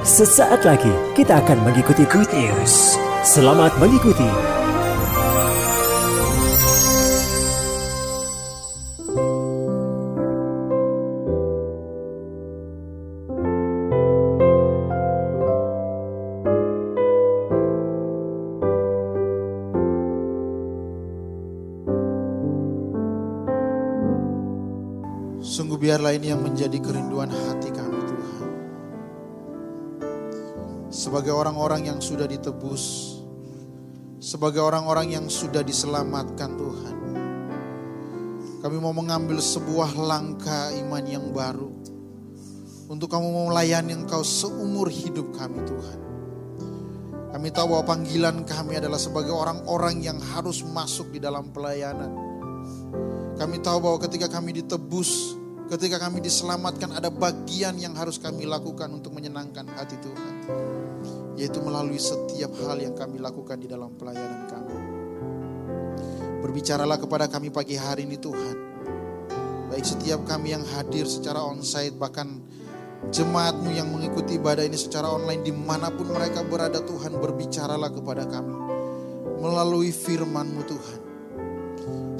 Sesaat lagi kita akan mengikuti Good News. Selamat mengikuti. Sudah ditebus, sebagai orang-orang yang sudah diselamatkan Tuhan. Kami mau mengambil sebuah langkah iman yang baru. Untuk kamu mau melayani engkau seumur hidup kami Tuhan. Kami tahu bahwa panggilan kami adalah sebagai orang-orang yang harus masuk di dalam pelayanan. Kami tahu bahwa ketika kami ditebus, ketika kami diselamatkan ada bagian yang harus kami lakukan untuk menyenangkan hati Tuhan. Yaitu melalui setiap hal yang kami lakukan di dalam pelayanan kami. Berbicaralah kepada kami pagi hari ini Tuhan. Baik setiap kami yang hadir secara onsite bahkan jemaatmu yang mengikuti ibadah ini secara online di mana pun mereka berada Tuhan berbicaralah kepada kami. Melalui firmanmu Tuhan.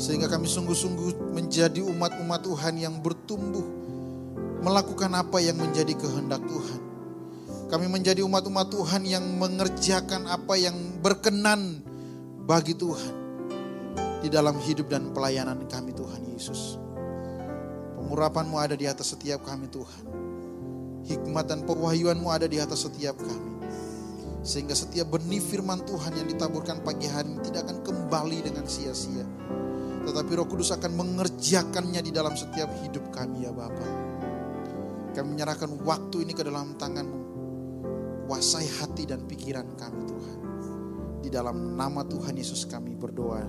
Sehingga kami sungguh-sungguh menjadi umat-umat Tuhan yang bertumbuh. Melakukan apa yang menjadi kehendak Tuhan. Kami menjadi umat-umat Tuhan yang mengerjakan apa yang berkenan bagi Tuhan. Di dalam hidup dan pelayanan kami Tuhan Yesus. Pengurapanmu ada di atas setiap kami Tuhan. Hikmat dan pewahyuanmu ada di atas setiap kami. Sehingga setiap benih firman Tuhan yang ditaburkan pagi hari tidak akan kembali dengan sia-sia tetapi Roh Kudus akan mengerjakannya di dalam setiap hidup kami ya Bapa. Kami menyerahkan waktu ini ke dalam tanganmu. Kuasai hati dan pikiran kami Tuhan. Di dalam nama Tuhan Yesus kami berdoa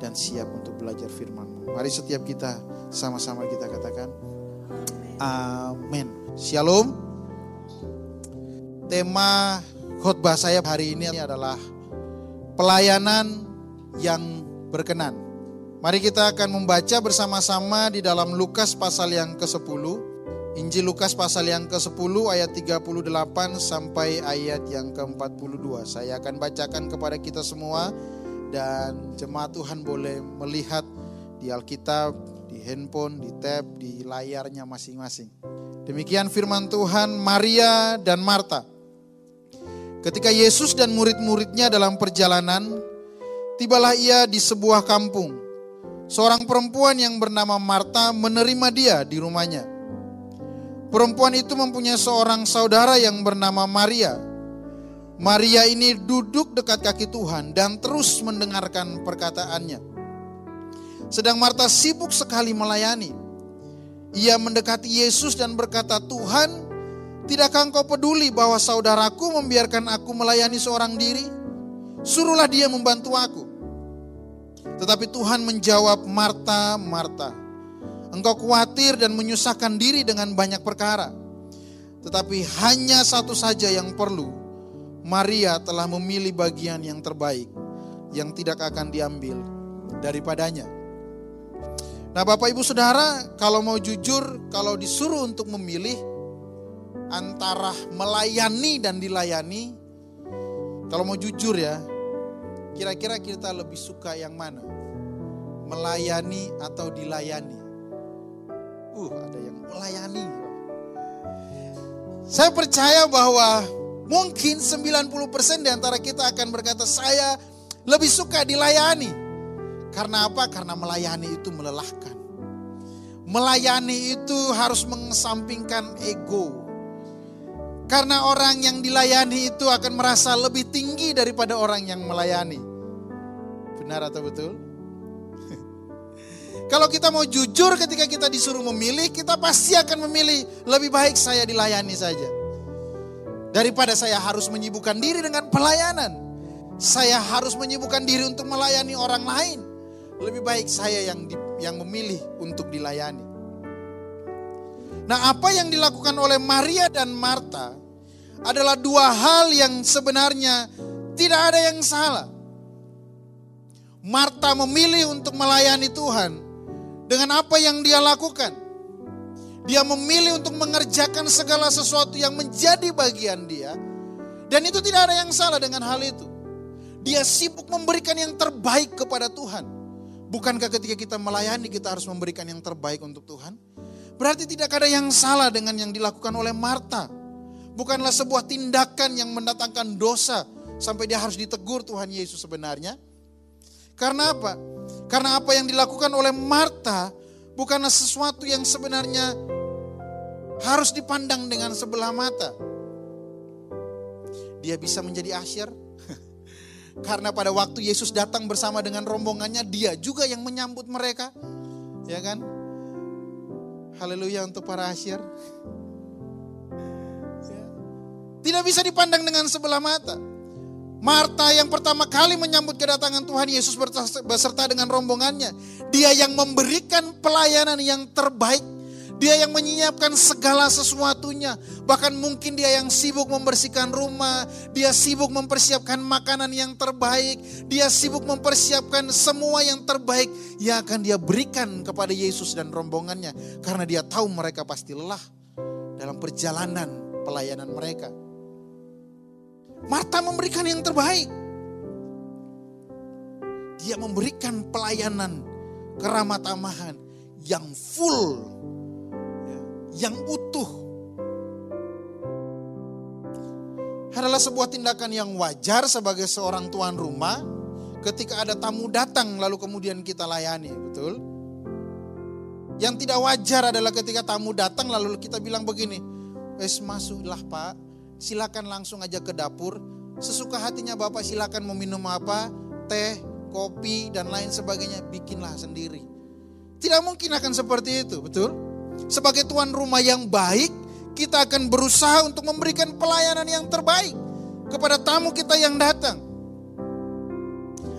dan siap untuk belajar firman-Mu. Mari setiap kita sama-sama kita katakan amin. Shalom. Tema khotbah saya hari ini adalah pelayanan yang berkenan. Mari kita akan membaca bersama-sama di dalam Lukas pasal yang ke-10. Injil Lukas pasal yang ke-10 ayat 38 sampai ayat yang ke-42. Saya akan bacakan kepada kita semua dan jemaat Tuhan boleh melihat di Alkitab, di handphone, di tab, di layarnya masing-masing. Demikian firman Tuhan Maria dan Marta. Ketika Yesus dan murid-muridnya dalam perjalanan, tibalah ia di sebuah kampung seorang perempuan yang bernama Marta menerima dia di rumahnya. Perempuan itu mempunyai seorang saudara yang bernama Maria. Maria ini duduk dekat kaki Tuhan dan terus mendengarkan perkataannya. Sedang Marta sibuk sekali melayani. Ia mendekati Yesus dan berkata, "Tuhan, tidakkah engkau peduli bahwa saudaraku membiarkan aku melayani seorang diri? Suruhlah dia membantu aku." Tetapi Tuhan menjawab, Marta, Marta, engkau khawatir dan menyusahkan diri dengan banyak perkara. Tetapi hanya satu saja yang perlu. Maria telah memilih bagian yang terbaik, yang tidak akan diambil daripadanya. Nah Bapak Ibu Saudara, kalau mau jujur, kalau disuruh untuk memilih antara melayani dan dilayani, kalau mau jujur ya, Kira-kira kita lebih suka yang mana? Melayani atau dilayani? Uh, ada yang melayani. Saya percaya bahwa mungkin 90% di antara kita akan berkata saya lebih suka dilayani. Karena apa? Karena melayani itu melelahkan. Melayani itu harus mengesampingkan ego. Karena orang yang dilayani itu akan merasa lebih tinggi daripada orang yang melayani. Benar atau betul? Kalau kita mau jujur ketika kita disuruh memilih, kita pasti akan memilih lebih baik saya dilayani saja. Daripada saya harus menyibukkan diri dengan pelayanan. Saya harus menyibukkan diri untuk melayani orang lain. Lebih baik saya yang di, yang memilih untuk dilayani. Nah, apa yang dilakukan oleh Maria dan Marta adalah dua hal yang sebenarnya tidak ada yang salah. Marta memilih untuk melayani Tuhan dengan apa yang dia lakukan. Dia memilih untuk mengerjakan segala sesuatu yang menjadi bagian dia. Dan itu tidak ada yang salah dengan hal itu. Dia sibuk memberikan yang terbaik kepada Tuhan. Bukankah ketika kita melayani kita harus memberikan yang terbaik untuk Tuhan? Berarti tidak ada yang salah dengan yang dilakukan oleh Marta. Bukanlah sebuah tindakan yang mendatangkan dosa sampai dia harus ditegur Tuhan Yesus sebenarnya. Karena apa? Karena apa yang dilakukan oleh Marta bukanlah sesuatu yang sebenarnya harus dipandang dengan sebelah mata. Dia bisa menjadi asyir. Karena pada waktu Yesus datang bersama dengan rombongannya, dia juga yang menyambut mereka. Ya kan? Haleluya untuk para asyir. Ya. Tidak bisa dipandang dengan sebelah mata. Marta yang pertama kali menyambut kedatangan Tuhan Yesus beserta dengan rombongannya. Dia yang memberikan pelayanan yang terbaik. Dia yang menyiapkan segala sesuatunya. Bahkan mungkin dia yang sibuk membersihkan rumah. Dia sibuk mempersiapkan makanan yang terbaik. Dia sibuk mempersiapkan semua yang terbaik. Yang akan dia berikan kepada Yesus dan rombongannya. Karena dia tahu mereka pasti lelah dalam perjalanan pelayanan mereka. Marta memberikan yang terbaik. Dia memberikan pelayanan keramat tamahan yang full, ya, yang utuh. Adalah sebuah tindakan yang wajar sebagai seorang tuan rumah ketika ada tamu datang lalu kemudian kita layani, betul? Yang tidak wajar adalah ketika tamu datang lalu kita bilang begini, "Wes masuklah, Pak." Silakan langsung aja ke dapur. Sesuka hatinya Bapak silakan mau minum apa, teh, kopi, dan lain sebagainya. Bikinlah sendiri. Tidak mungkin akan seperti itu, betul? Sebagai tuan rumah yang baik, kita akan berusaha untuk memberikan pelayanan yang terbaik kepada tamu kita yang datang.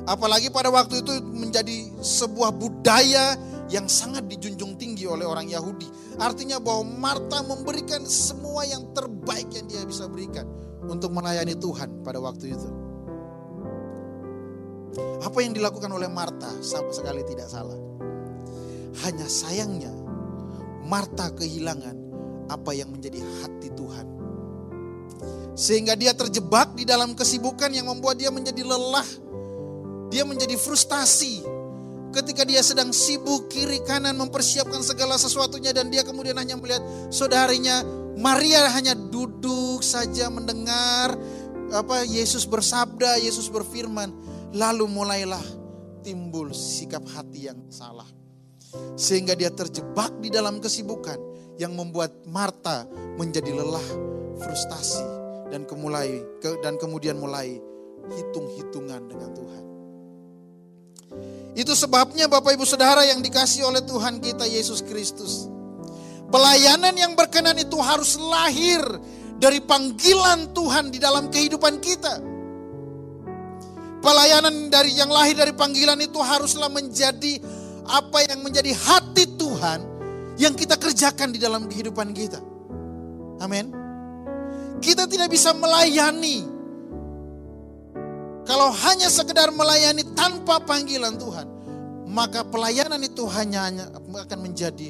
Apalagi pada waktu itu menjadi sebuah budaya yang sangat dijunjung tinggi oleh orang Yahudi. Artinya bahwa Marta memberikan semua yang terbaik yang dia bisa berikan untuk melayani Tuhan pada waktu itu. Apa yang dilakukan oleh Marta sama sekali tidak salah. Hanya sayangnya Marta kehilangan apa yang menjadi hati Tuhan. Sehingga dia terjebak di dalam kesibukan yang membuat dia menjadi lelah. Dia menjadi frustasi ketika dia sedang sibuk kiri kanan mempersiapkan segala sesuatunya dan dia kemudian hanya melihat saudarinya Maria hanya duduk saja mendengar apa Yesus bersabda, Yesus berfirman, lalu mulailah timbul sikap hati yang salah. Sehingga dia terjebak di dalam kesibukan yang membuat Marta menjadi lelah, frustasi dan kemulai dan kemudian mulai hitung-hitungan dengan Tuhan. Itu sebabnya Bapak Ibu Saudara yang dikasih oleh Tuhan kita Yesus Kristus. Pelayanan yang berkenan itu harus lahir dari panggilan Tuhan di dalam kehidupan kita. Pelayanan dari yang lahir dari panggilan itu haruslah menjadi apa yang menjadi hati Tuhan yang kita kerjakan di dalam kehidupan kita. Amin. Kita tidak bisa melayani kalau hanya sekedar melayani tanpa panggilan Tuhan, maka pelayanan itu hanya, akan menjadi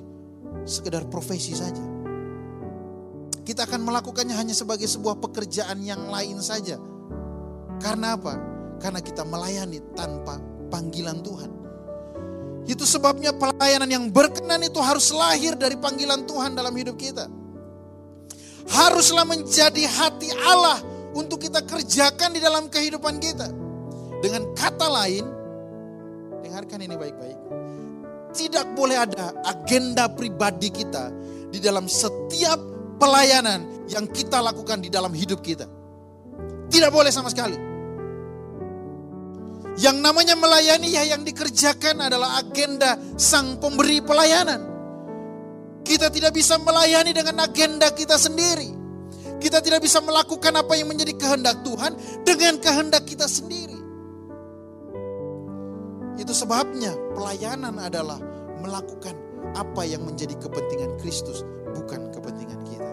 sekedar profesi saja. Kita akan melakukannya hanya sebagai sebuah pekerjaan yang lain saja. Karena apa? Karena kita melayani tanpa panggilan Tuhan. Itu sebabnya pelayanan yang berkenan itu harus lahir dari panggilan Tuhan dalam hidup kita. Haruslah menjadi hati Allah untuk kita kerjakan di dalam kehidupan kita. Dengan kata lain, dengarkan ini baik-baik. Tidak boleh ada agenda pribadi kita di dalam setiap pelayanan yang kita lakukan di dalam hidup kita. Tidak boleh sama sekali. Yang namanya melayani ya yang dikerjakan adalah agenda sang pemberi pelayanan. Kita tidak bisa melayani dengan agenda kita sendiri. Kita tidak bisa melakukan apa yang menjadi kehendak Tuhan dengan kehendak kita sendiri. Itu sebabnya pelayanan adalah melakukan apa yang menjadi kepentingan Kristus, bukan kepentingan kita.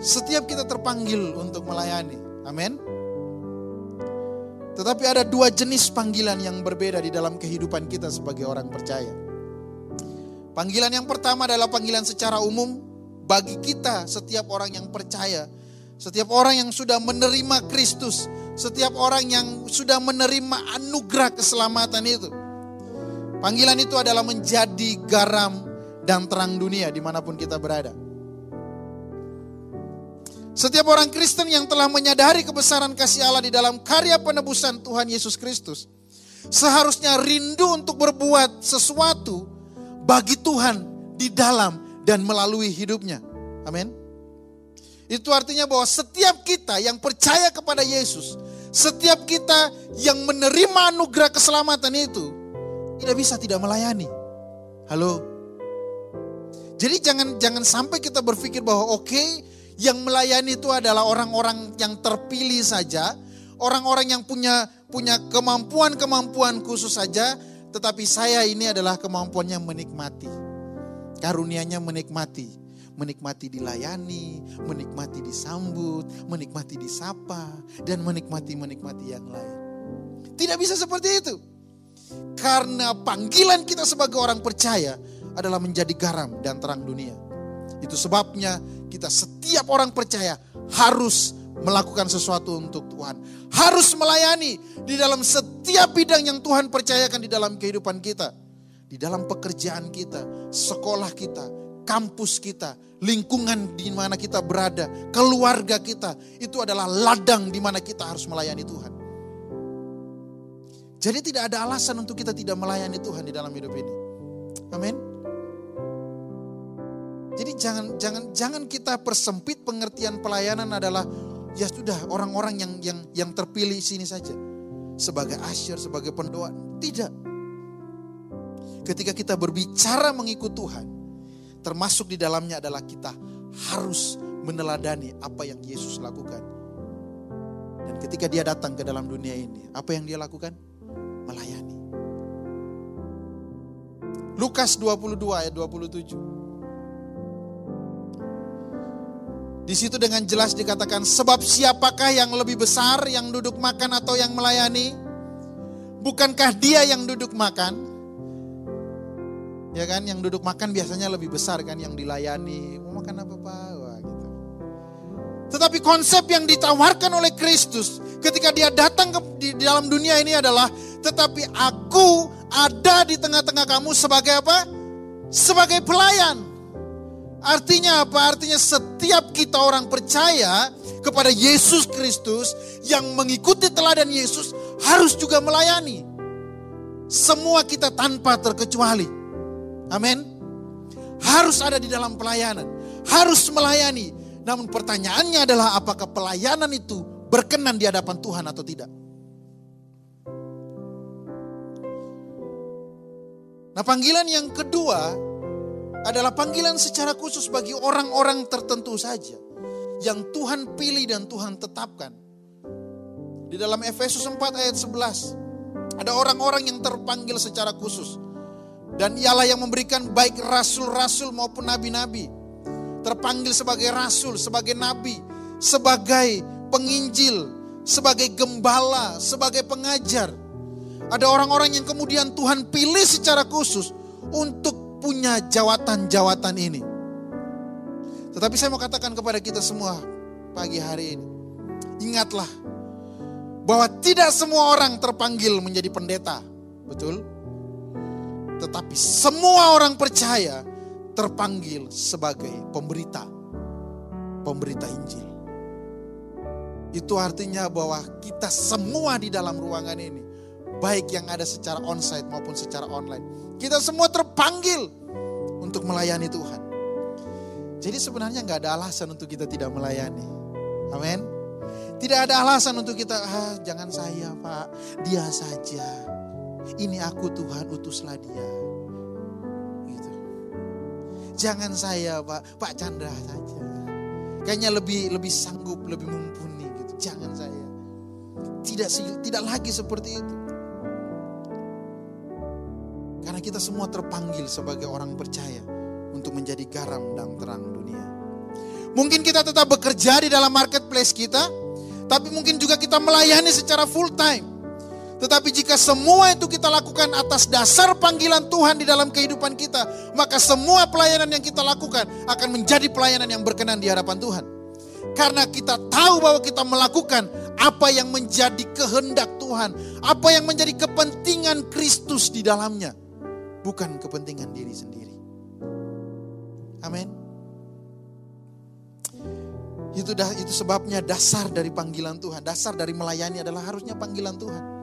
Setiap kita terpanggil untuk melayani, amin. Tetapi ada dua jenis panggilan yang berbeda di dalam kehidupan kita sebagai orang percaya. Panggilan yang pertama adalah panggilan secara umum bagi kita setiap orang yang percaya, setiap orang yang sudah menerima Kristus, setiap orang yang sudah menerima anugerah keselamatan itu. Panggilan itu adalah menjadi garam dan terang dunia di mana pun kita berada. Setiap orang Kristen yang telah menyadari kebesaran kasih Allah di dalam karya penebusan Tuhan Yesus Kristus, seharusnya rindu untuk berbuat sesuatu bagi Tuhan di dalam dan melalui hidupnya. Amin. Itu artinya bahwa setiap kita yang percaya kepada Yesus, setiap kita yang menerima anugerah keselamatan itu, tidak bisa tidak melayani. Halo. Jadi jangan jangan sampai kita berpikir bahwa oke, okay, yang melayani itu adalah orang-orang yang terpilih saja, orang-orang yang punya punya kemampuan-kemampuan khusus saja, tetapi saya ini adalah kemampuannya menikmati. Karunianya menikmati, menikmati dilayani, menikmati disambut, menikmati disapa, dan menikmati-menikmati yang lain. Tidak bisa seperti itu. Karena panggilan kita sebagai orang percaya adalah menjadi garam dan terang dunia. Itu sebabnya kita setiap orang percaya harus melakukan sesuatu untuk Tuhan. Harus melayani di dalam setiap bidang yang Tuhan percayakan di dalam kehidupan kita. Di dalam pekerjaan kita, sekolah kita, kampus kita, lingkungan di mana kita berada, keluarga kita. Itu adalah ladang di mana kita harus melayani Tuhan. Jadi tidak ada alasan untuk kita tidak melayani Tuhan di dalam hidup ini. Amin. Jadi jangan jangan jangan kita persempit pengertian pelayanan adalah ya sudah orang-orang yang yang yang terpilih sini saja sebagai asyir, sebagai pendoa. Tidak. Ketika kita berbicara mengikut Tuhan, termasuk di dalamnya adalah kita harus meneladani apa yang Yesus lakukan. Dan ketika dia datang ke dalam dunia ini, apa yang dia lakukan? Melayani. Lukas 22 ayat 27. Di situ dengan jelas dikatakan sebab siapakah yang lebih besar yang duduk makan atau yang melayani? Bukankah dia yang duduk makan? Ya kan, yang duduk makan biasanya lebih besar kan yang dilayani. Mau makan apa Pak? Wah, gitu. Tetapi konsep yang ditawarkan oleh Kristus ketika dia datang ke di, di dalam dunia ini adalah tetapi aku ada di tengah-tengah kamu sebagai apa? Sebagai pelayan. Artinya apa? Artinya setiap kita orang percaya kepada Yesus Kristus yang mengikuti teladan Yesus harus juga melayani. Semua kita tanpa terkecuali. Amin. Harus ada di dalam pelayanan. Harus melayani. Namun pertanyaannya adalah apakah pelayanan itu berkenan di hadapan Tuhan atau tidak. Nah panggilan yang kedua adalah panggilan secara khusus bagi orang-orang tertentu saja yang Tuhan pilih dan Tuhan tetapkan. Di dalam Efesus 4 ayat 11 ada orang-orang yang terpanggil secara khusus dan ialah yang memberikan baik rasul-rasul maupun nabi-nabi terpanggil sebagai rasul, sebagai nabi, sebagai penginjil, sebagai gembala, sebagai pengajar. Ada orang-orang yang kemudian Tuhan pilih secara khusus untuk punya jawatan-jawatan ini. Tetapi saya mau katakan kepada kita semua pagi hari ini. Ingatlah bahwa tidak semua orang terpanggil menjadi pendeta. Betul? Tetapi semua orang percaya terpanggil sebagai pemberita. Pemberita Injil. Itu artinya bahwa kita semua di dalam ruangan ini baik yang ada secara onsite maupun secara online. Kita semua terpanggil untuk melayani Tuhan. Jadi sebenarnya nggak ada alasan untuk kita tidak melayani. Amin. Tidak ada alasan untuk kita, ah, jangan saya pak, dia saja. Ini aku Tuhan, utuslah dia. Gitu. Jangan saya pak, Pak Chandra saja. Kayaknya lebih lebih sanggup, lebih mumpuni gitu. Jangan saya. Tidak tidak lagi seperti itu. Karena kita semua terpanggil sebagai orang percaya untuk menjadi garam dan terang dunia. Mungkin kita tetap bekerja di dalam marketplace kita, tapi mungkin juga kita melayani secara full time. Tetapi jika semua itu kita lakukan atas dasar panggilan Tuhan di dalam kehidupan kita, maka semua pelayanan yang kita lakukan akan menjadi pelayanan yang berkenan di hadapan Tuhan. Karena kita tahu bahwa kita melakukan apa yang menjadi kehendak Tuhan, apa yang menjadi kepentingan Kristus di dalamnya, bukan kepentingan diri sendiri. Amin. Itu dah itu sebabnya dasar dari panggilan Tuhan, dasar dari melayani adalah harusnya panggilan Tuhan.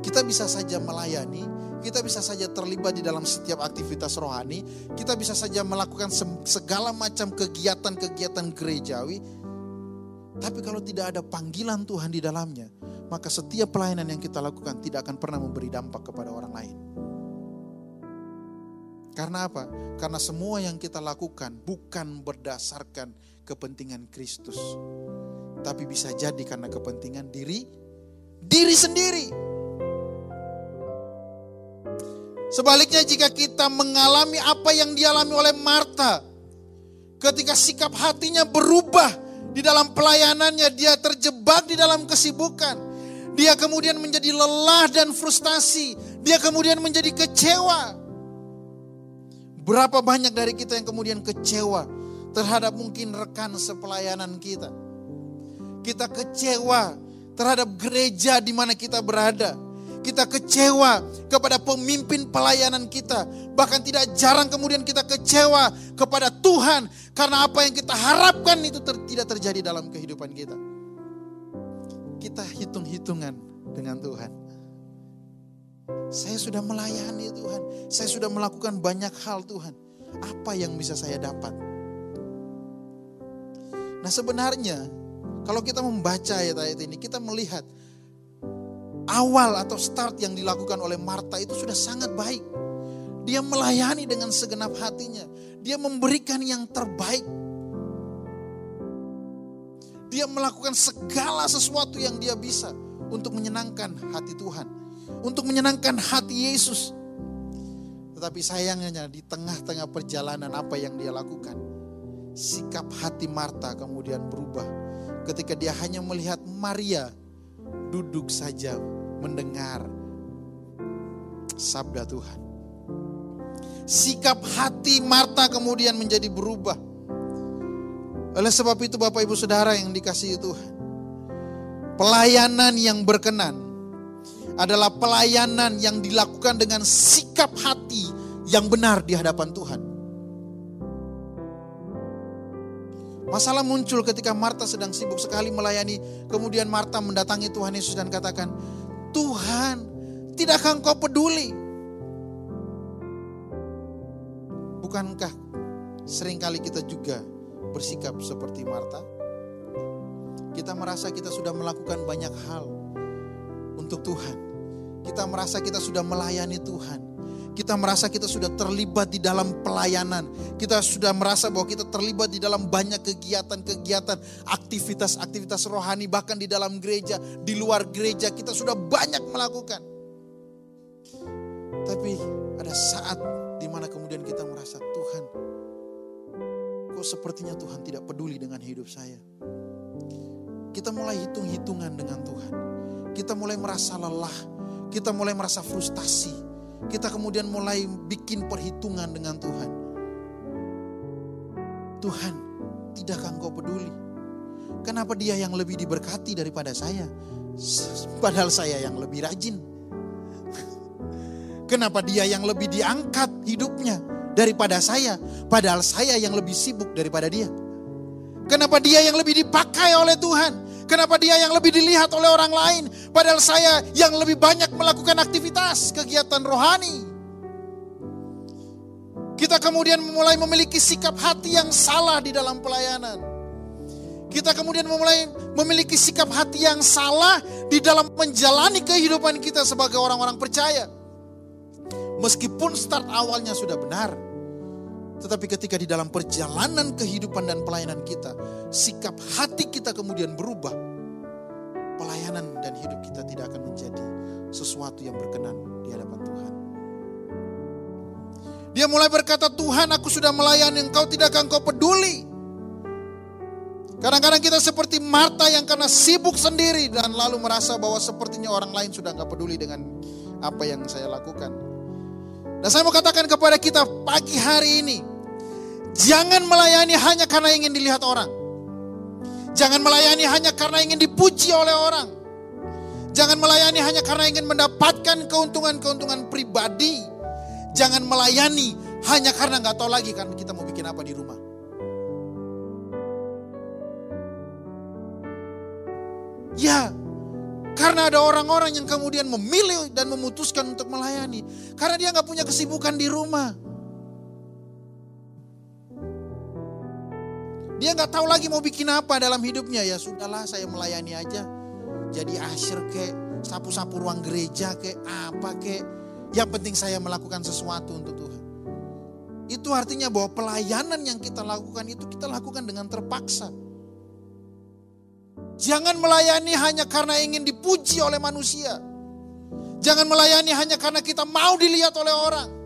Kita bisa saja melayani, kita bisa saja terlibat di dalam setiap aktivitas rohani, kita bisa saja melakukan segala macam kegiatan-kegiatan gerejawi. Tapi kalau tidak ada panggilan Tuhan di dalamnya, maka setiap pelayanan yang kita lakukan tidak akan pernah memberi dampak kepada orang lain. Karena apa? Karena semua yang kita lakukan bukan berdasarkan kepentingan Kristus, tapi bisa jadi karena kepentingan diri diri sendiri. Sebaliknya jika kita mengalami apa yang dialami oleh Marta, ketika sikap hatinya berubah di dalam pelayanannya, dia terjebak di dalam kesibukan. Dia kemudian menjadi lelah dan frustasi. Dia kemudian menjadi kecewa. Berapa banyak dari kita yang kemudian kecewa terhadap mungkin rekan sepelayanan kita. Kita kecewa terhadap gereja di mana kita berada kita kecewa kepada pemimpin pelayanan kita. Bahkan tidak jarang kemudian kita kecewa kepada Tuhan karena apa yang kita harapkan itu ter tidak terjadi dalam kehidupan kita. Kita hitung-hitungan dengan Tuhan. Saya sudah melayani Tuhan. Saya sudah melakukan banyak hal Tuhan. Apa yang bisa saya dapat? Nah sebenarnya kalau kita membaca ayat-ayat ini kita melihat awal atau start yang dilakukan oleh Marta itu sudah sangat baik. Dia melayani dengan segenap hatinya. Dia memberikan yang terbaik. Dia melakukan segala sesuatu yang dia bisa untuk menyenangkan hati Tuhan, untuk menyenangkan hati Yesus. Tetapi sayangnya di tengah-tengah perjalanan apa yang dia lakukan, sikap hati Marta kemudian berubah ketika dia hanya melihat Maria duduk saja mendengar sabda Tuhan. Sikap hati Marta kemudian menjadi berubah. Oleh sebab itu Bapak Ibu Saudara yang dikasihi Tuhan. Pelayanan yang berkenan adalah pelayanan yang dilakukan dengan sikap hati yang benar di hadapan Tuhan. Masalah muncul ketika Marta sedang sibuk sekali melayani. Kemudian Marta mendatangi Tuhan Yesus dan katakan, Tuhan, tidakkah engkau peduli? Bukankah sering kali kita juga bersikap seperti Marta? Kita merasa kita sudah melakukan banyak hal untuk Tuhan. Kita merasa kita sudah melayani Tuhan. Kita merasa kita sudah terlibat di dalam pelayanan. Kita sudah merasa bahwa kita terlibat di dalam banyak kegiatan-kegiatan, aktivitas-aktivitas rohani, bahkan di dalam gereja, di luar gereja. Kita sudah banyak melakukan. Tapi ada saat di mana kemudian kita merasa, Tuhan, kok sepertinya Tuhan tidak peduli dengan hidup saya. Kita mulai hitung-hitungan dengan Tuhan. Kita mulai merasa lelah. Kita mulai merasa frustasi kita kemudian mulai bikin perhitungan dengan Tuhan. Tuhan, tidakkah engkau peduli? Kenapa dia yang lebih diberkati daripada saya? Padahal saya yang lebih rajin. Kenapa dia yang lebih diangkat hidupnya daripada saya? Padahal saya yang lebih sibuk daripada dia. Kenapa dia yang lebih dipakai oleh Tuhan? Kenapa dia yang lebih dilihat oleh orang lain? Padahal saya yang lebih banyak melakukan aktivitas, kegiatan rohani. Kita kemudian mulai memiliki sikap hati yang salah di dalam pelayanan. Kita kemudian mulai memiliki sikap hati yang salah di dalam menjalani kehidupan kita sebagai orang-orang percaya. Meskipun start awalnya sudah benar, tetapi ketika di dalam perjalanan kehidupan dan pelayanan kita, sikap hati kita kemudian berubah. Pelayanan dan hidup kita tidak akan menjadi sesuatu yang berkenan di hadapan Tuhan. Dia mulai berkata, Tuhan aku sudah melayani engkau, tidakkah engkau peduli? Kadang-kadang kita seperti Marta yang karena sibuk sendiri dan lalu merasa bahwa sepertinya orang lain sudah nggak peduli dengan apa yang saya lakukan. Dan saya mau katakan kepada kita pagi hari ini, jangan melayani hanya karena ingin dilihat orang. Jangan melayani hanya karena ingin dipuji oleh orang. Jangan melayani hanya karena ingin mendapatkan keuntungan-keuntungan pribadi. Jangan melayani hanya karena nggak tahu lagi kan kita mau bikin apa di rumah. Ya, karena ada orang-orang yang kemudian memilih dan memutuskan untuk melayani. Karena dia nggak punya kesibukan di rumah. Dia nggak tahu lagi mau bikin apa dalam hidupnya. Ya sudahlah saya melayani aja. Jadi asyir kek, sapu-sapu ruang gereja kek, apa kek. Yang penting saya melakukan sesuatu untuk Tuhan. Itu artinya bahwa pelayanan yang kita lakukan itu kita lakukan dengan terpaksa. Jangan melayani hanya karena ingin dipuji oleh manusia. Jangan melayani hanya karena kita mau dilihat oleh orang.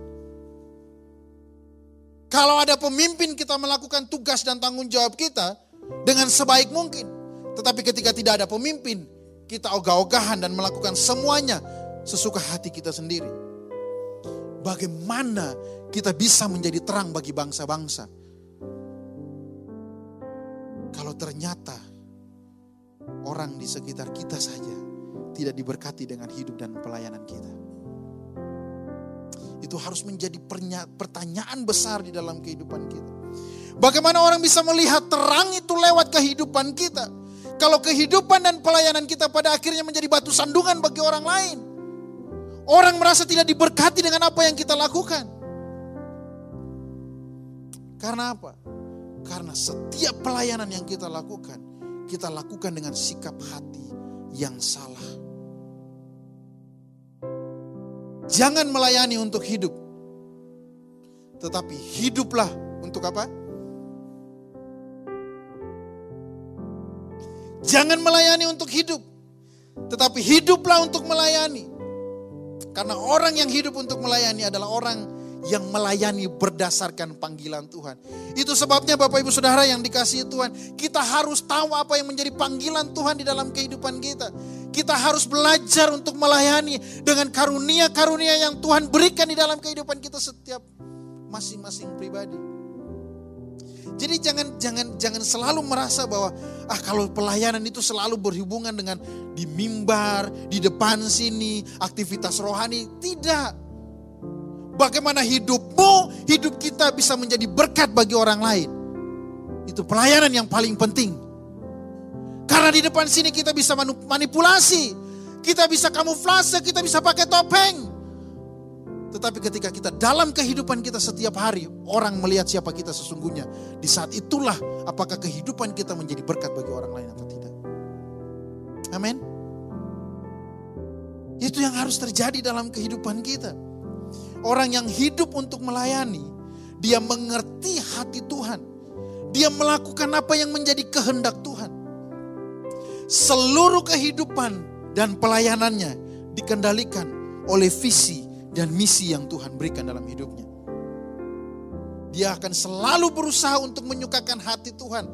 Kalau ada pemimpin kita melakukan tugas dan tanggung jawab kita dengan sebaik mungkin. Tetapi ketika tidak ada pemimpin, kita ogah-ogahan dan melakukan semuanya sesuka hati kita sendiri. Bagaimana kita bisa menjadi terang bagi bangsa-bangsa? Kalau ternyata orang di sekitar kita saja tidak diberkati dengan hidup dan pelayanan kita. Itu harus menjadi pertanyaan besar di dalam kehidupan kita. Bagaimana orang bisa melihat terang itu lewat kehidupan kita? Kalau kehidupan dan pelayanan kita pada akhirnya menjadi batu sandungan bagi orang lain. Orang merasa tidak diberkati dengan apa yang kita lakukan. Karena apa? Karena setiap pelayanan yang kita lakukan kita lakukan dengan sikap hati yang salah. Jangan melayani untuk hidup, tetapi hiduplah untuk apa? Jangan melayani untuk hidup, tetapi hiduplah untuk melayani. Karena orang yang hidup untuk melayani adalah orang yang melayani berdasarkan panggilan Tuhan. Itu sebabnya Bapak Ibu Saudara yang dikasihi Tuhan, kita harus tahu apa yang menjadi panggilan Tuhan di dalam kehidupan kita. Kita harus belajar untuk melayani dengan karunia-karunia yang Tuhan berikan di dalam kehidupan kita setiap masing-masing pribadi. Jadi jangan jangan jangan selalu merasa bahwa ah kalau pelayanan itu selalu berhubungan dengan di mimbar, di depan sini, aktivitas rohani. Tidak. Bagaimana hidupmu, hidup kita bisa menjadi berkat bagi orang lain. Itu pelayanan yang paling penting. Karena di depan sini kita bisa manipulasi, kita bisa kamuflase, kita bisa pakai topeng. Tetapi ketika kita dalam kehidupan kita setiap hari, orang melihat siapa kita sesungguhnya. Di saat itulah apakah kehidupan kita menjadi berkat bagi orang lain atau tidak. Amin. Itu yang harus terjadi dalam kehidupan kita. Orang yang hidup untuk melayani, dia mengerti hati Tuhan. Dia melakukan apa yang menjadi kehendak Tuhan. Seluruh kehidupan dan pelayanannya dikendalikan oleh visi dan misi yang Tuhan berikan dalam hidupnya. Dia akan selalu berusaha untuk menyukakan hati Tuhan.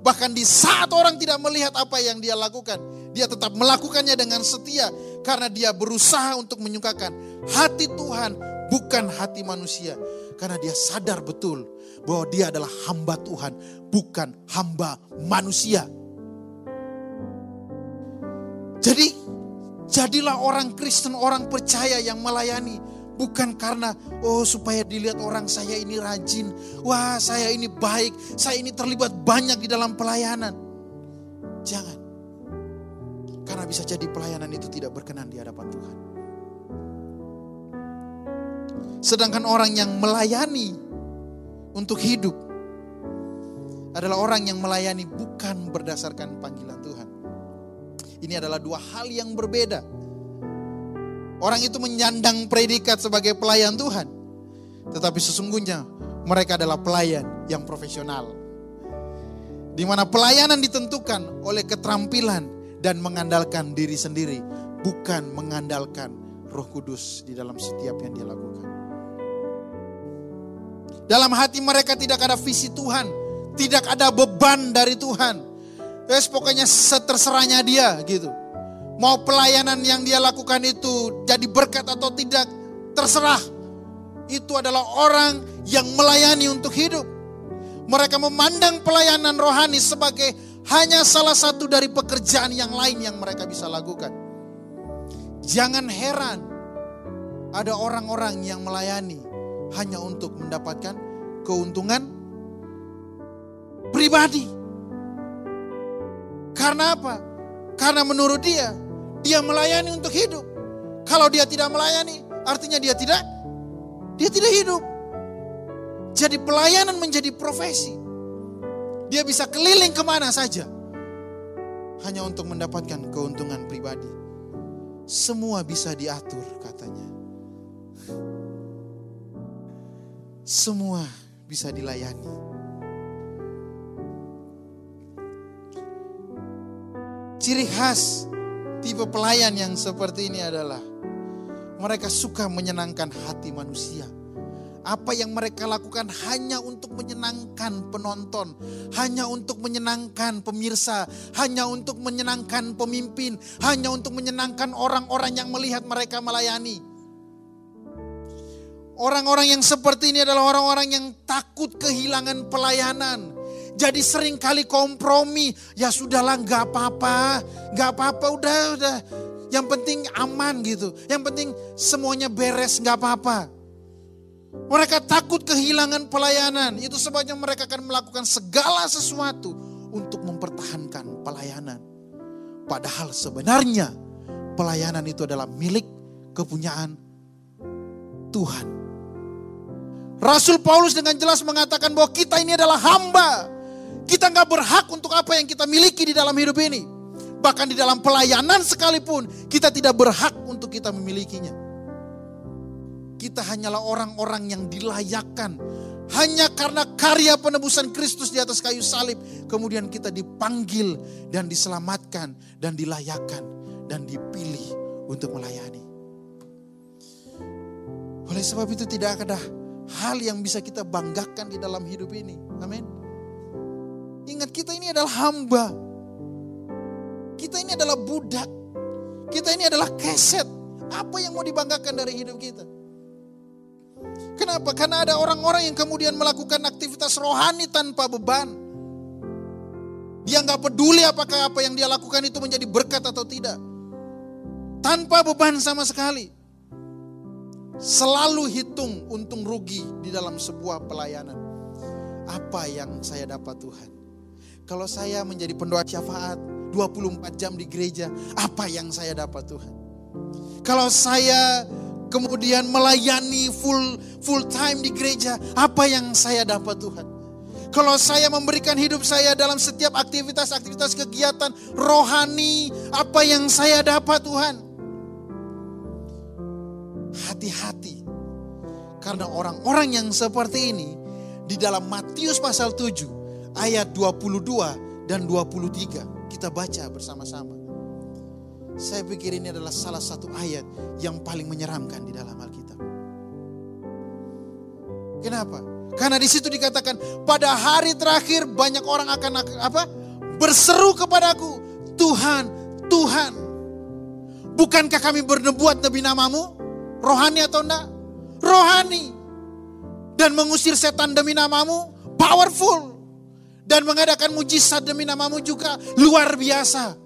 Bahkan di saat orang tidak melihat apa yang dia lakukan, dia tetap melakukannya dengan setia karena dia berusaha untuk menyukakan hati Tuhan bukan hati manusia. Karena dia sadar betul bahwa dia adalah hamba Tuhan, bukan hamba manusia. Jadi, jadilah orang Kristen, orang percaya yang melayani. Bukan karena, oh supaya dilihat orang saya ini rajin. Wah saya ini baik, saya ini terlibat banyak di dalam pelayanan. Jangan. Karena bisa jadi pelayanan itu tidak berkenan di hadapan Tuhan. Sedangkan orang yang melayani untuk hidup adalah orang yang melayani bukan berdasarkan panggilan Tuhan. Ini adalah dua hal yang berbeda. Orang itu menyandang predikat sebagai pelayan Tuhan. Tetapi sesungguhnya mereka adalah pelayan yang profesional. Di mana pelayanan ditentukan oleh keterampilan dan mengandalkan diri sendiri. Bukan mengandalkan roh kudus di dalam setiap yang dia lakukan. Dalam hati mereka tidak ada visi Tuhan, tidak ada beban dari Tuhan. Terus pokoknya seterserahnya dia gitu. Mau pelayanan yang dia lakukan itu jadi berkat atau tidak, terserah. Itu adalah orang yang melayani untuk hidup. Mereka memandang pelayanan rohani sebagai hanya salah satu dari pekerjaan yang lain yang mereka bisa lakukan. Jangan heran ada orang-orang yang melayani hanya untuk mendapatkan keuntungan pribadi. Karena apa? Karena menurut dia, dia melayani untuk hidup. Kalau dia tidak melayani, artinya dia tidak dia tidak hidup. Jadi pelayanan menjadi profesi. Dia bisa keliling ke mana saja. Hanya untuk mendapatkan keuntungan pribadi. Semua bisa diatur katanya. Semua bisa dilayani. Ciri khas tipe pelayan yang seperti ini adalah mereka suka menyenangkan hati manusia. Apa yang mereka lakukan hanya untuk menyenangkan penonton, hanya untuk menyenangkan pemirsa, hanya untuk menyenangkan pemimpin, hanya untuk menyenangkan orang-orang yang melihat mereka melayani. Orang-orang yang seperti ini adalah orang-orang yang takut kehilangan pelayanan. Jadi sering kali kompromi, ya sudahlah nggak apa-apa, nggak apa-apa udah udah. Yang penting aman gitu, yang penting semuanya beres nggak apa-apa. Mereka takut kehilangan pelayanan, itu sebabnya mereka akan melakukan segala sesuatu untuk mempertahankan pelayanan. Padahal sebenarnya pelayanan itu adalah milik kepunyaan Tuhan. Rasul Paulus dengan jelas mengatakan bahwa kita ini adalah hamba. Kita nggak berhak untuk apa yang kita miliki di dalam hidup ini. Bahkan di dalam pelayanan sekalipun kita tidak berhak untuk kita memilikinya. Kita hanyalah orang-orang yang dilayakkan. Hanya karena karya penebusan Kristus di atas kayu salib. Kemudian kita dipanggil dan diselamatkan dan dilayakkan dan dipilih untuk melayani. Oleh sebab itu tidak ada hal yang bisa kita banggakan di dalam hidup ini. Amin. Ingat kita ini adalah hamba. Kita ini adalah budak. Kita ini adalah keset. Apa yang mau dibanggakan dari hidup kita? Kenapa? Karena ada orang-orang yang kemudian melakukan aktivitas rohani tanpa beban. Dia nggak peduli apakah apa yang dia lakukan itu menjadi berkat atau tidak. Tanpa beban sama sekali selalu hitung untung rugi di dalam sebuah pelayanan. Apa yang saya dapat Tuhan? Kalau saya menjadi pendoa syafaat 24 jam di gereja, apa yang saya dapat Tuhan? Kalau saya kemudian melayani full full time di gereja, apa yang saya dapat Tuhan? Kalau saya memberikan hidup saya dalam setiap aktivitas-aktivitas kegiatan rohani, apa yang saya dapat Tuhan? Hati-hati. Karena orang-orang yang seperti ini di dalam Matius pasal 7 ayat 22 dan 23 kita baca bersama-sama. Saya pikir ini adalah salah satu ayat yang paling menyeramkan di dalam Alkitab. Kenapa? Karena di situ dikatakan pada hari terakhir banyak orang akan apa? Berseru kepadaku, Tuhan, Tuhan. Bukankah kami bernebuat demi namamu? Rohani atau enggak? Rohani. Dan mengusir setan demi namamu? Powerful. Dan mengadakan mujizat demi namamu juga luar biasa.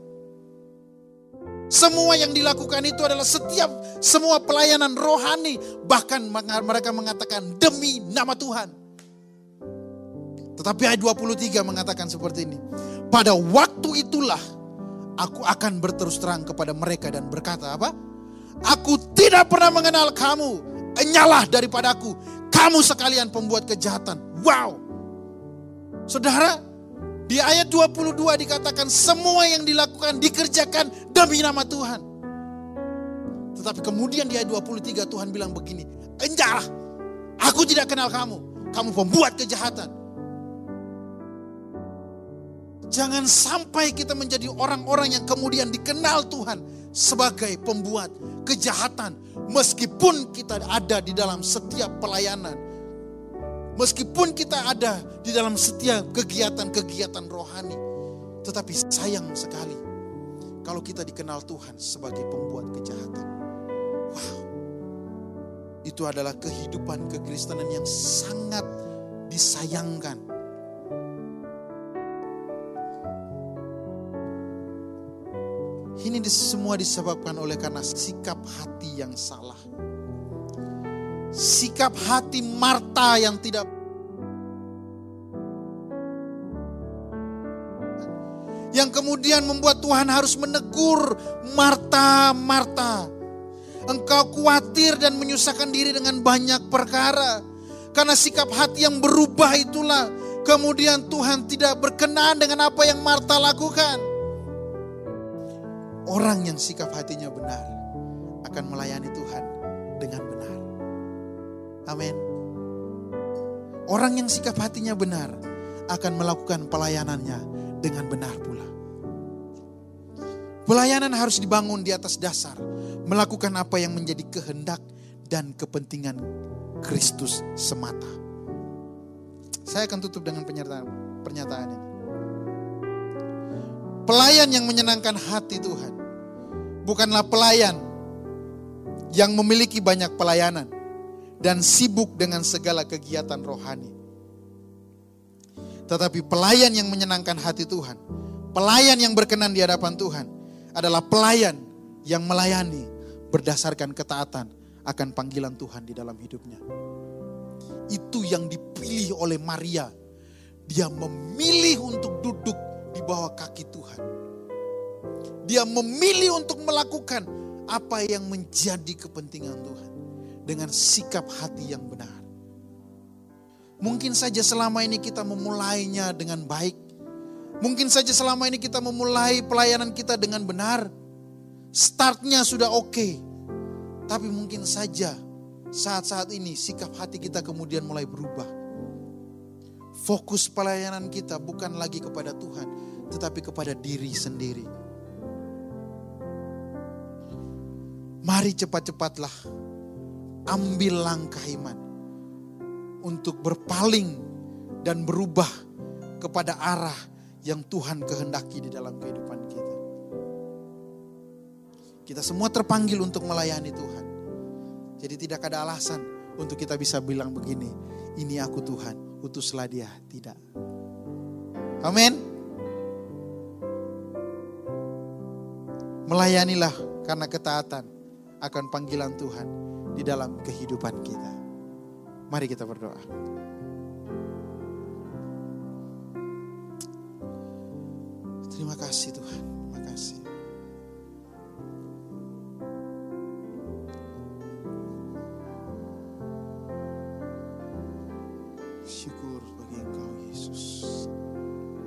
Semua yang dilakukan itu adalah setiap semua pelayanan rohani. Bahkan mereka mengatakan demi nama Tuhan. Tetapi ayat 23 mengatakan seperti ini. Pada waktu itulah aku akan berterus terang kepada mereka dan berkata apa? Aku tidak pernah mengenal kamu. Enyalah daripadaku. Kamu sekalian pembuat kejahatan. Wow. Saudara, di ayat 22 dikatakan semua yang dilakukan dikerjakan demi nama Tuhan. Tetapi kemudian di ayat 23 Tuhan bilang begini, Enjalah, aku tidak kenal kamu. Kamu pembuat kejahatan. Jangan sampai kita menjadi orang-orang yang kemudian dikenal Tuhan sebagai pembuat kejahatan. Meskipun kita ada di dalam setiap pelayanan, Meskipun kita ada di dalam setiap kegiatan-kegiatan rohani. Tetapi sayang sekali kalau kita dikenal Tuhan sebagai pembuat kejahatan. Wow. Itu adalah kehidupan kekristenan yang sangat disayangkan. Ini semua disebabkan oleh karena sikap hati yang salah. Sikap hati Marta yang tidak yang kemudian membuat Tuhan harus menegur Marta, Marta. Engkau khawatir dan menyusahkan diri dengan banyak perkara. Karena sikap hati yang berubah itulah kemudian Tuhan tidak berkenan dengan apa yang Marta lakukan. Orang yang sikap hatinya benar akan melayani Tuhan dengan benar. Amin. Orang yang sikap hatinya benar akan melakukan pelayanannya dengan benar pula. Pelayanan harus dibangun di atas dasar melakukan apa yang menjadi kehendak dan kepentingan Kristus semata. Saya akan tutup dengan pernyataan, pernyataan ini. Pelayan yang menyenangkan hati Tuhan bukanlah pelayan yang memiliki banyak pelayanan dan sibuk dengan segala kegiatan rohani. Tetapi pelayan yang menyenangkan hati Tuhan, pelayan yang berkenan di hadapan Tuhan, adalah pelayan yang melayani berdasarkan ketaatan akan panggilan Tuhan di dalam hidupnya. Itu yang dipilih oleh Maria. Dia memilih untuk duduk di bawah kaki Tuhan. Dia memilih untuk melakukan apa yang menjadi kepentingan Tuhan dengan sikap hati yang benar. Mungkin saja selama ini kita memulainya dengan baik, Mungkin saja selama ini kita memulai pelayanan kita dengan benar. Startnya sudah oke. Tapi mungkin saja saat-saat ini sikap hati kita kemudian mulai berubah. Fokus pelayanan kita bukan lagi kepada Tuhan, tetapi kepada diri sendiri. Mari cepat-cepatlah ambil langkah iman untuk berpaling dan berubah kepada arah yang Tuhan kehendaki di dalam kehidupan kita. Kita semua terpanggil untuk melayani Tuhan. Jadi tidak ada alasan untuk kita bisa bilang begini, ini aku Tuhan, utuslah dia. Tidak. Amin. Melayanilah karena ketaatan akan panggilan Tuhan di dalam kehidupan kita. Mari kita berdoa. Terima kasih Tuhan, terima kasih. Syukur bagi Engkau Yesus.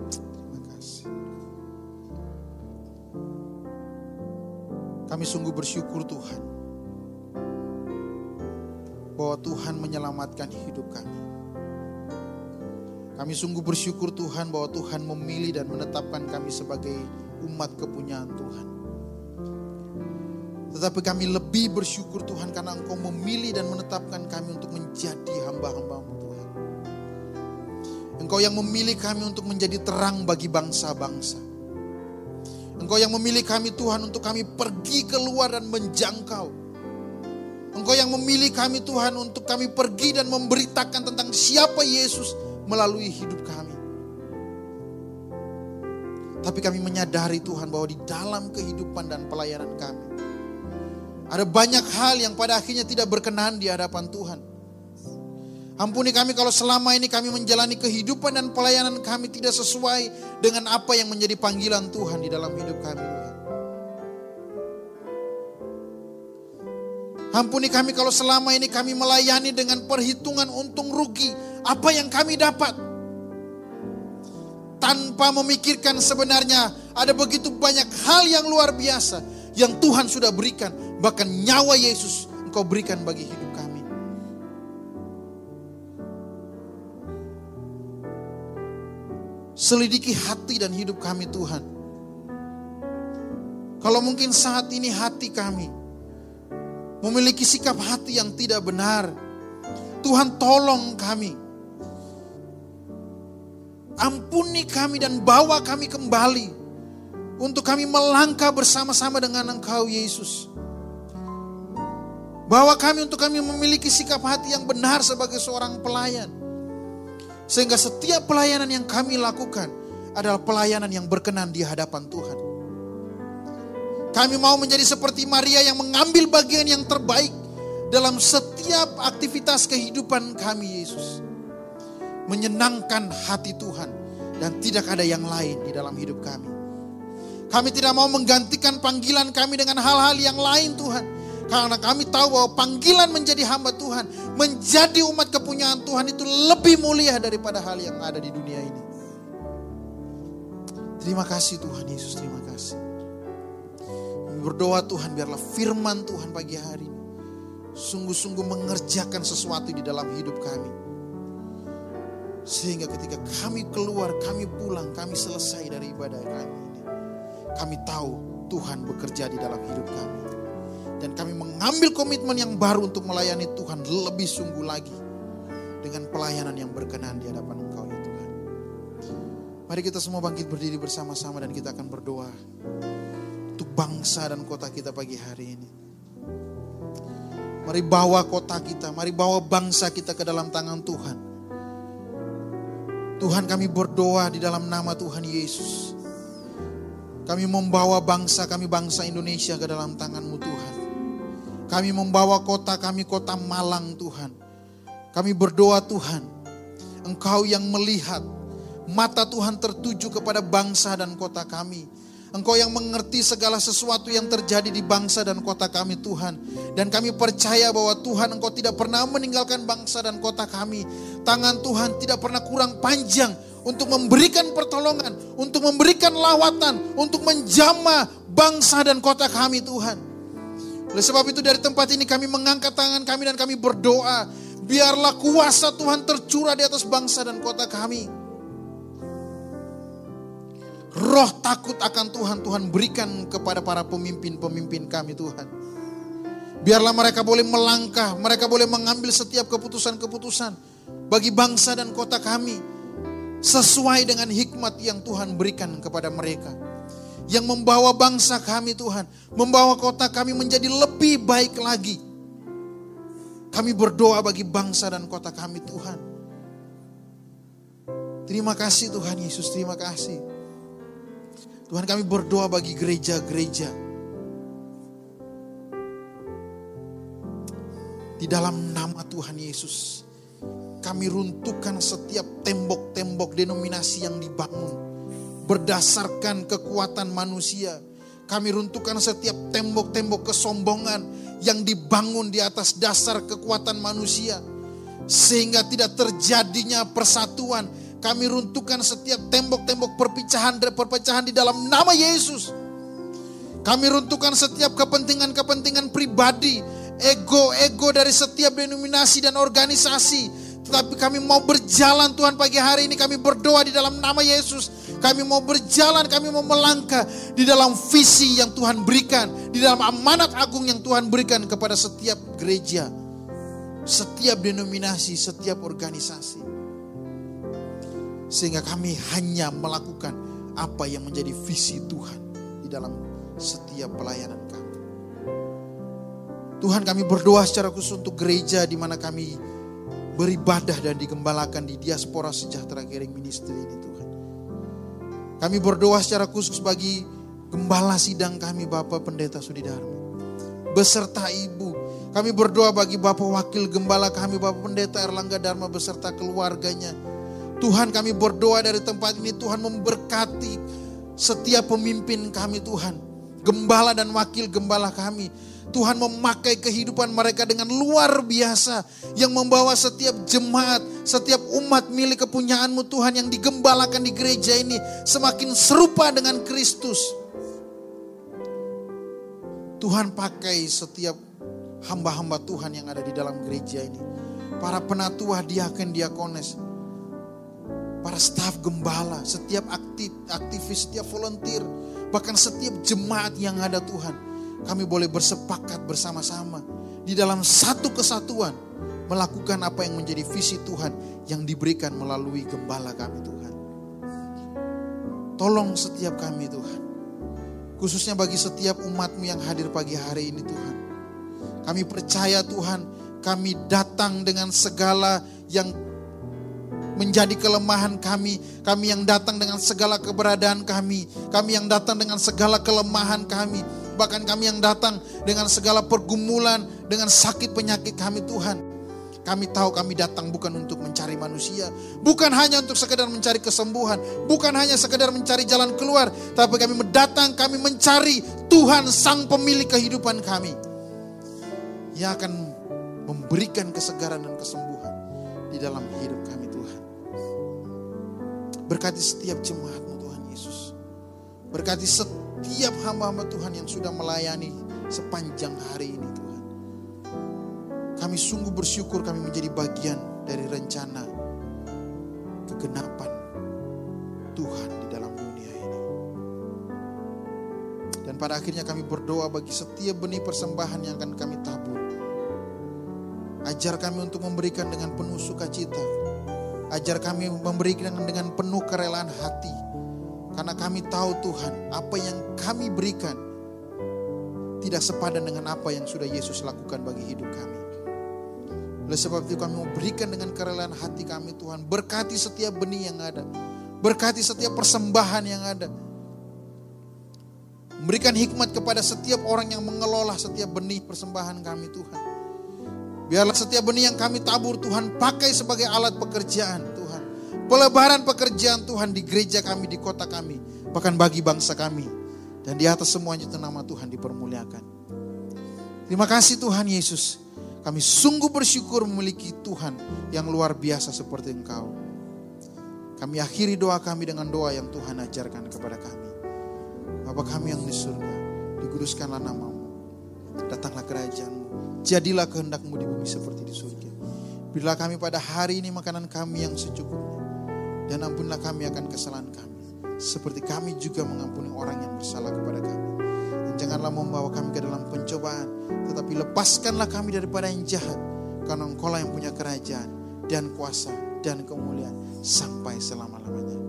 Terima kasih. Kami sungguh bersyukur menyelamatkan hidup kami. Kami sungguh bersyukur Tuhan bahwa Tuhan memilih dan menetapkan kami sebagai umat kepunyaan Tuhan. Tetapi kami lebih bersyukur Tuhan karena Engkau memilih dan menetapkan kami untuk menjadi hamba-hambamu Tuhan. Engkau yang memilih kami untuk menjadi terang bagi bangsa-bangsa. Engkau yang memilih kami Tuhan untuk kami pergi keluar dan menjangkau. Engkau yang memilih kami Tuhan untuk kami pergi dan memberitakan tentang siapa Yesus melalui hidup kami. Tapi kami menyadari Tuhan bahwa di dalam kehidupan dan pelayanan kami. Ada banyak hal yang pada akhirnya tidak berkenan di hadapan Tuhan. Ampuni kami kalau selama ini kami menjalani kehidupan dan pelayanan kami tidak sesuai dengan apa yang menjadi panggilan Tuhan di dalam hidup kami. Ampuni kami kalau selama ini kami melayani dengan perhitungan untung rugi apa yang kami dapat. Tanpa memikirkan sebenarnya ada begitu banyak hal yang luar biasa yang Tuhan sudah berikan. Bahkan nyawa Yesus engkau berikan bagi hidup kami. Selidiki hati dan hidup kami Tuhan. Kalau mungkin saat ini hati kami memiliki sikap hati yang tidak benar. Tuhan tolong kami Ampuni kami dan bawa kami kembali untuk kami melangkah bersama-sama dengan Engkau Yesus. Bawa kami untuk kami memiliki sikap hati yang benar sebagai seorang pelayan. Sehingga setiap pelayanan yang kami lakukan adalah pelayanan yang berkenan di hadapan Tuhan. Kami mau menjadi seperti Maria yang mengambil bagian yang terbaik dalam setiap aktivitas kehidupan kami Yesus. Menyenangkan hati Tuhan dan tidak ada yang lain di dalam hidup kami. Kami tidak mau menggantikan panggilan kami dengan hal-hal yang lain Tuhan. Karena kami tahu bahwa panggilan menjadi hamba Tuhan, menjadi umat kepunyaan Tuhan itu lebih mulia daripada hal yang ada di dunia ini. Terima kasih Tuhan Yesus, terima kasih. Berdoa Tuhan biarlah firman Tuhan pagi hari ini sungguh-sungguh mengerjakan sesuatu di dalam hidup kami. Sehingga ketika kami keluar, kami pulang, kami selesai dari ibadah kami ini. Kami tahu Tuhan bekerja di dalam hidup kami. Dan kami mengambil komitmen yang baru untuk melayani Tuhan lebih sungguh lagi. Dengan pelayanan yang berkenan di hadapan Engkau ya Tuhan. Mari kita semua bangkit berdiri bersama-sama dan kita akan berdoa. Bangsa dan kota kita pagi hari ini. Mari bawa kota kita, mari bawa bangsa kita ke dalam tangan Tuhan. Tuhan kami berdoa di dalam nama Tuhan Yesus. Kami membawa bangsa kami, bangsa Indonesia ke dalam tanganmu Tuhan. Kami membawa kota kami, kota Malang Tuhan. Kami berdoa Tuhan, Engkau yang melihat, mata Tuhan tertuju kepada bangsa dan kota kami. Engkau yang mengerti segala sesuatu yang terjadi di bangsa dan kota kami Tuhan. Dan kami percaya bahwa Tuhan Engkau tidak pernah meninggalkan bangsa dan kota kami. Tangan Tuhan tidak pernah kurang panjang untuk memberikan pertolongan, untuk memberikan lawatan, untuk menjamah bangsa dan kota kami Tuhan. Oleh sebab itu dari tempat ini kami mengangkat tangan kami dan kami berdoa. Biarlah kuasa Tuhan tercurah di atas bangsa dan kota kami. Roh takut akan Tuhan, Tuhan berikan kepada para pemimpin-pemimpin kami Tuhan. Biarlah mereka boleh melangkah, mereka boleh mengambil setiap keputusan-keputusan bagi bangsa dan kota kami. Sesuai dengan hikmat yang Tuhan berikan kepada mereka yang membawa bangsa kami Tuhan, membawa kota kami menjadi lebih baik lagi. Kami berdoa bagi bangsa dan kota kami Tuhan. Terima kasih Tuhan Yesus, terima kasih. Tuhan kami berdoa bagi gereja-gereja. Di dalam nama Tuhan Yesus, kami runtuhkan setiap tembok-tembok denominasi yang dibangun berdasarkan kekuatan manusia. Kami runtuhkan setiap tembok-tembok kesombongan yang dibangun di atas dasar kekuatan manusia. Sehingga tidak terjadinya persatuan. Kami runtuhkan setiap tembok-tembok perpecahan dan perpecahan di dalam nama Yesus. Kami runtuhkan setiap kepentingan-kepentingan pribadi, ego-ego dari setiap denominasi dan organisasi tetapi kami mau berjalan Tuhan pagi hari ini kami berdoa di dalam nama Yesus. Kami mau berjalan, kami mau melangkah di dalam visi yang Tuhan berikan. Di dalam amanat agung yang Tuhan berikan kepada setiap gereja. Setiap denominasi, setiap organisasi. Sehingga kami hanya melakukan apa yang menjadi visi Tuhan di dalam setiap pelayanan kami. Tuhan kami berdoa secara khusus untuk gereja di mana kami beribadah dan digembalakan di diaspora sejahtera Caring Ministry ini Tuhan. Kami berdoa secara khusus bagi gembala sidang kami Bapak Pendeta Sudidarma. Beserta Ibu. Kami berdoa bagi Bapak Wakil Gembala kami Bapak Pendeta Erlangga Dharma beserta keluarganya. Tuhan kami berdoa dari tempat ini Tuhan memberkati setiap pemimpin kami Tuhan. Gembala dan wakil gembala kami Tuhan memakai kehidupan mereka dengan luar biasa. Yang membawa setiap jemaat, setiap umat milik kepunyaanmu Tuhan yang digembalakan di gereja ini. Semakin serupa dengan Kristus. Tuhan pakai setiap hamba-hamba Tuhan yang ada di dalam gereja ini. Para penatua, diaken, diakones. Para staf gembala, setiap aktif, aktivis, setiap volunteer. Bahkan setiap jemaat yang ada Tuhan kami boleh bersepakat bersama-sama di dalam satu kesatuan melakukan apa yang menjadi visi Tuhan yang diberikan melalui gembala kami Tuhan. Tolong setiap kami Tuhan. Khususnya bagi setiap umatmu yang hadir pagi hari ini Tuhan. Kami percaya Tuhan, kami datang dengan segala yang menjadi kelemahan kami, kami yang datang dengan segala keberadaan kami, kami yang datang dengan segala kelemahan kami, bahkan kami yang datang dengan segala pergumulan, dengan sakit penyakit kami Tuhan. Kami tahu kami datang bukan untuk mencari manusia, bukan hanya untuk sekedar mencari kesembuhan, bukan hanya sekedar mencari jalan keluar, tapi kami mendatang, kami mencari Tuhan sang pemilik kehidupan kami. Yang akan memberikan kesegaran dan kesembuhan di dalam hidup kami. Berkati setiap jemaatmu Tuhan Yesus. Berkati setiap hamba-hamba Tuhan yang sudah melayani sepanjang hari ini Tuhan. Kami sungguh bersyukur kami menjadi bagian dari rencana kegenapan Tuhan di dalam dunia ini. Dan pada akhirnya kami berdoa bagi setiap benih persembahan yang akan kami tabur. Ajar kami untuk memberikan dengan penuh sukacita. Ajar kami memberikan dengan penuh kerelaan hati. Karena kami tahu Tuhan, apa yang kami berikan tidak sepadan dengan apa yang sudah Yesus lakukan bagi hidup kami. Oleh sebab itu kami mau berikan dengan kerelaan hati kami Tuhan. Berkati setiap benih yang ada. Berkati setiap persembahan yang ada. Memberikan hikmat kepada setiap orang yang mengelola setiap benih persembahan kami Tuhan. Biarlah setiap benih yang kami tabur Tuhan pakai sebagai alat pekerjaan Tuhan. Pelebaran pekerjaan Tuhan di gereja kami, di kota kami. Bahkan bagi bangsa kami. Dan di atas semuanya itu nama Tuhan dipermuliakan. Terima kasih Tuhan Yesus. Kami sungguh bersyukur memiliki Tuhan yang luar biasa seperti Engkau. Kami akhiri doa kami dengan doa yang Tuhan ajarkan kepada kami. Bapa kami yang di surga, diguduskanlah namamu. Datanglah kerajaanmu. Jadilah kehendakmu di bumi seperti di surga. Bila kami pada hari ini makanan kami yang secukupnya. Dan ampunilah kami akan kesalahan kami. Seperti kami juga mengampuni orang yang bersalah kepada kami. Dan janganlah membawa kami ke dalam pencobaan tetapi lepaskanlah kami daripada yang jahat. Karena engkau yang punya kerajaan dan kuasa dan kemuliaan sampai selama-lamanya.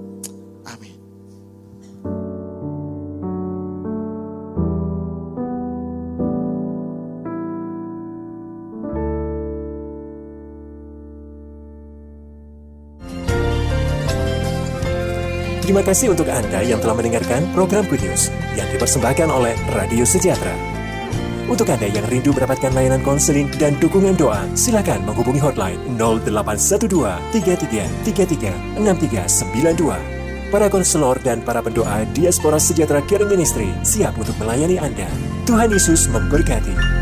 Terima kasih untuk Anda yang telah mendengarkan program Good News yang dipersembahkan oleh Radio Sejahtera. Untuk Anda yang rindu mendapatkan layanan konseling dan dukungan doa, silakan menghubungi hotline 0812 33 63 Para konselor dan para pendoa Diaspora Sejahtera Caring Ministry siap untuk melayani Anda. Tuhan Yesus memberkati.